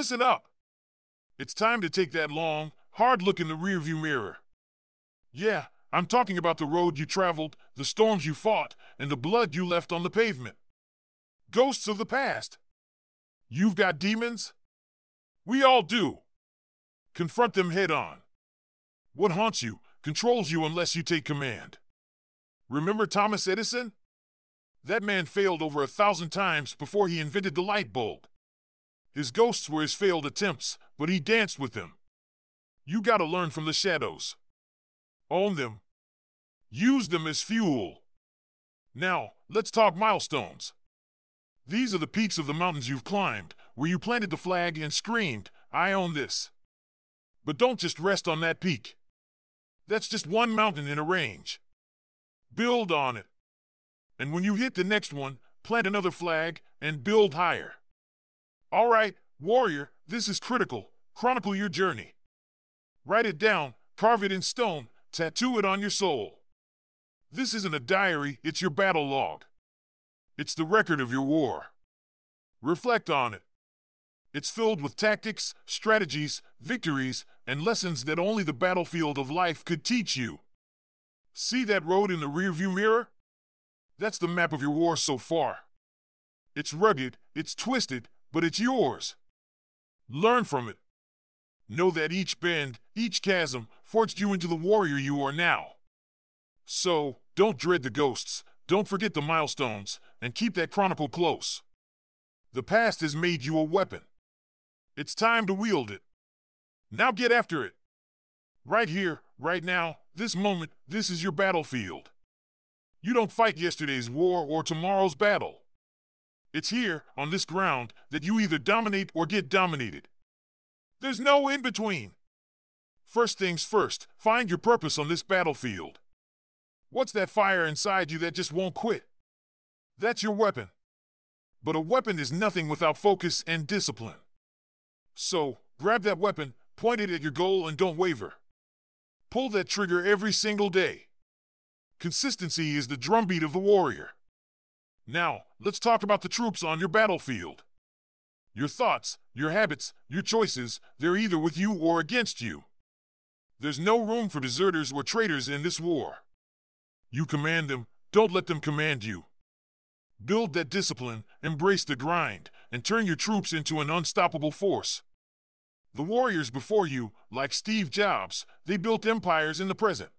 Listen up. It's time to take that long, hard look in the rearview mirror. Yeah, I'm talking about the road you traveled, the storms you fought, and the blood you left on the pavement. Ghosts of the past. You've got demons? We all do. Confront them head on. What haunts you controls you unless you take command. Remember Thomas Edison? That man failed over a thousand times before he invented the light bulb. His ghosts were his failed attempts, but he danced with them. You gotta learn from the shadows. Own them. Use them as fuel. Now, let's talk milestones. These are the peaks of the mountains you've climbed, where you planted the flag and screamed, I own this. But don't just rest on that peak. That's just one mountain in a range. Build on it. And when you hit the next one, plant another flag and build higher. All right, warrior, this is critical. Chronicle your journey. Write it down, carve it in stone, tattoo it on your soul. This isn't a diary, it's your battle log. It's the record of your war. Reflect on it. It's filled with tactics, strategies, victories, and lessons that only the battlefield of life could teach you. See that road in the rearview mirror? That's the map of your war so far. It's rugged, it's twisted, but it's yours. Learn from it. Know that each bend, each chasm, forged you into the warrior you are now. So, don't dread the ghosts, don't forget the milestones, and keep that chronicle close. The past has made you a weapon. It's time to wield it. Now get after it. Right here, right now, this moment, this is your battlefield. You don't fight yesterday's war or tomorrow's battle. It's here, on this ground, that you either dominate or get dominated. There's no in between. First things first, find your purpose on this battlefield. What's that fire inside you that just won't quit? That's your weapon. But a weapon is nothing without focus and discipline. So, grab that weapon, point it at your goal, and don't waver. Pull that trigger every single day. Consistency is the drumbeat of the warrior. Now, let's talk about the troops on your battlefield. Your thoughts, your habits, your choices, they're either with you or against you. There's no room for deserters or traitors in this war. You command them, don't let them command you. Build that discipline, embrace the grind, and turn your troops into an unstoppable force. The warriors before you, like Steve Jobs, they built empires in the present.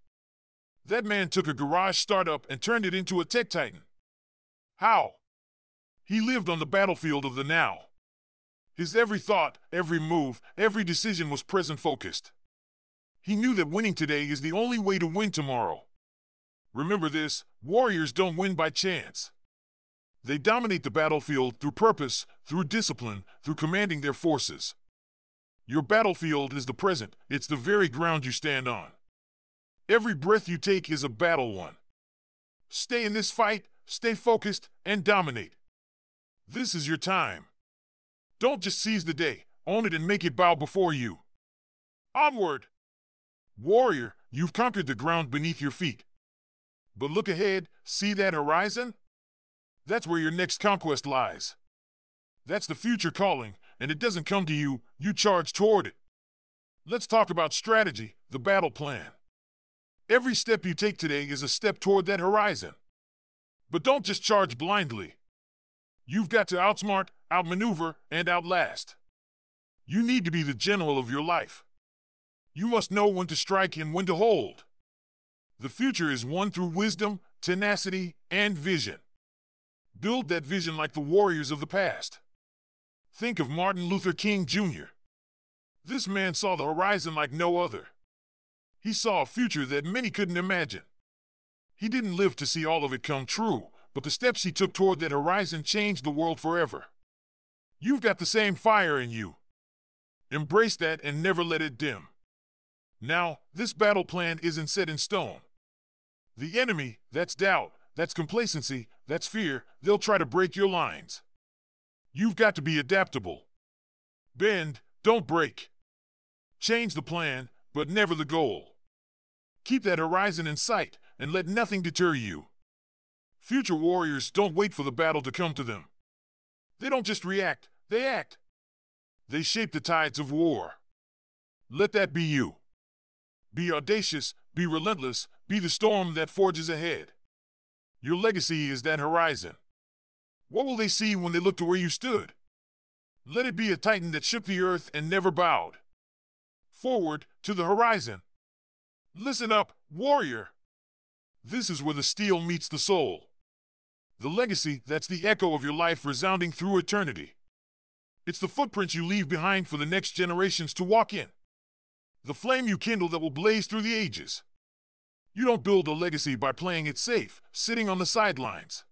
That man took a garage startup and turned it into a tech titan. How? He lived on the battlefield of the now. His every thought, every move, every decision was present focused. He knew that winning today is the only way to win tomorrow. Remember this warriors don't win by chance. They dominate the battlefield through purpose, through discipline, through commanding their forces. Your battlefield is the present, it's the very ground you stand on. Every breath you take is a battle won. Stay in this fight, stay focused, and dominate. This is your time. Don't just seize the day, own it and make it bow before you. Onward! Warrior, you've conquered the ground beneath your feet. But look ahead, see that horizon? That's where your next conquest lies. That's the future calling, and it doesn't come to you, you charge toward it. Let's talk about strategy, the battle plan. Every step you take today is a step toward that horizon. But don't just charge blindly. You've got to outsmart, outmaneuver, and outlast. You need to be the general of your life. You must know when to strike and when to hold. The future is won through wisdom, tenacity, and vision. Build that vision like the warriors of the past. Think of Martin Luther King Jr. This man saw the horizon like no other. He saw a future that many couldn't imagine. He didn't live to see all of it come true, but the steps he took toward that horizon changed the world forever. You've got the same fire in you. Embrace that and never let it dim. Now, this battle plan isn't set in stone. The enemy, that's doubt, that's complacency, that's fear, they'll try to break your lines. You've got to be adaptable. Bend, don't break. Change the plan, but never the goal. Keep that horizon in sight and let nothing deter you. Future warriors don't wait for the battle to come to them. They don't just react, they act. They shape the tides of war. Let that be you. Be audacious, be relentless, be the storm that forges ahead. Your legacy is that horizon. What will they see when they look to where you stood? Let it be a titan that shook the earth and never bowed. Forward to the horizon. Listen up, warrior. This is where the steel meets the soul. The legacy that's the echo of your life resounding through eternity. It's the footprints you leave behind for the next generations to walk in. The flame you kindle that will blaze through the ages. You don't build a legacy by playing it safe, sitting on the sidelines.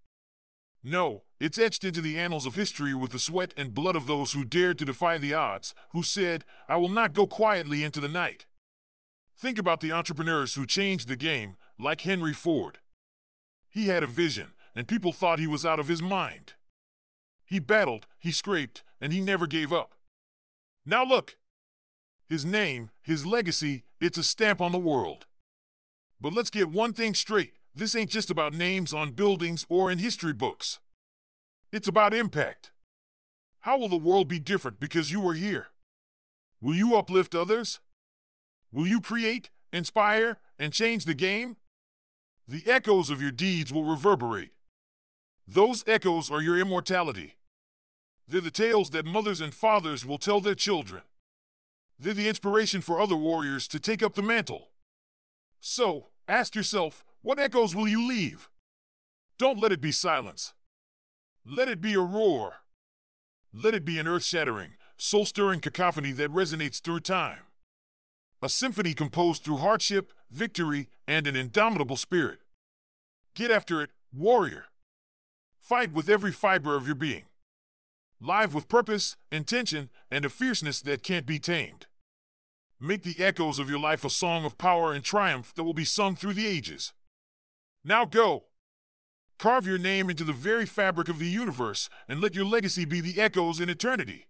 No, it's etched into the annals of history with the sweat and blood of those who dared to defy the odds, who said, I will not go quietly into the night. Think about the entrepreneurs who changed the game, like Henry Ford. He had a vision, and people thought he was out of his mind. He battled, he scraped, and he never gave up. Now look! His name, his legacy, it's a stamp on the world. But let's get one thing straight this ain't just about names on buildings or in history books. It's about impact. How will the world be different because you are here? Will you uplift others? Will you create, inspire, and change the game? The echoes of your deeds will reverberate. Those echoes are your immortality. They're the tales that mothers and fathers will tell their children. They're the inspiration for other warriors to take up the mantle. So, ask yourself what echoes will you leave? Don't let it be silence. Let it be a roar. Let it be an earth shattering, soul stirring cacophony that resonates through time. A symphony composed through hardship, victory, and an indomitable spirit. Get after it, warrior. Fight with every fiber of your being. Live with purpose, intention, and a fierceness that can't be tamed. Make the echoes of your life a song of power and triumph that will be sung through the ages. Now go! Carve your name into the very fabric of the universe and let your legacy be the echoes in eternity.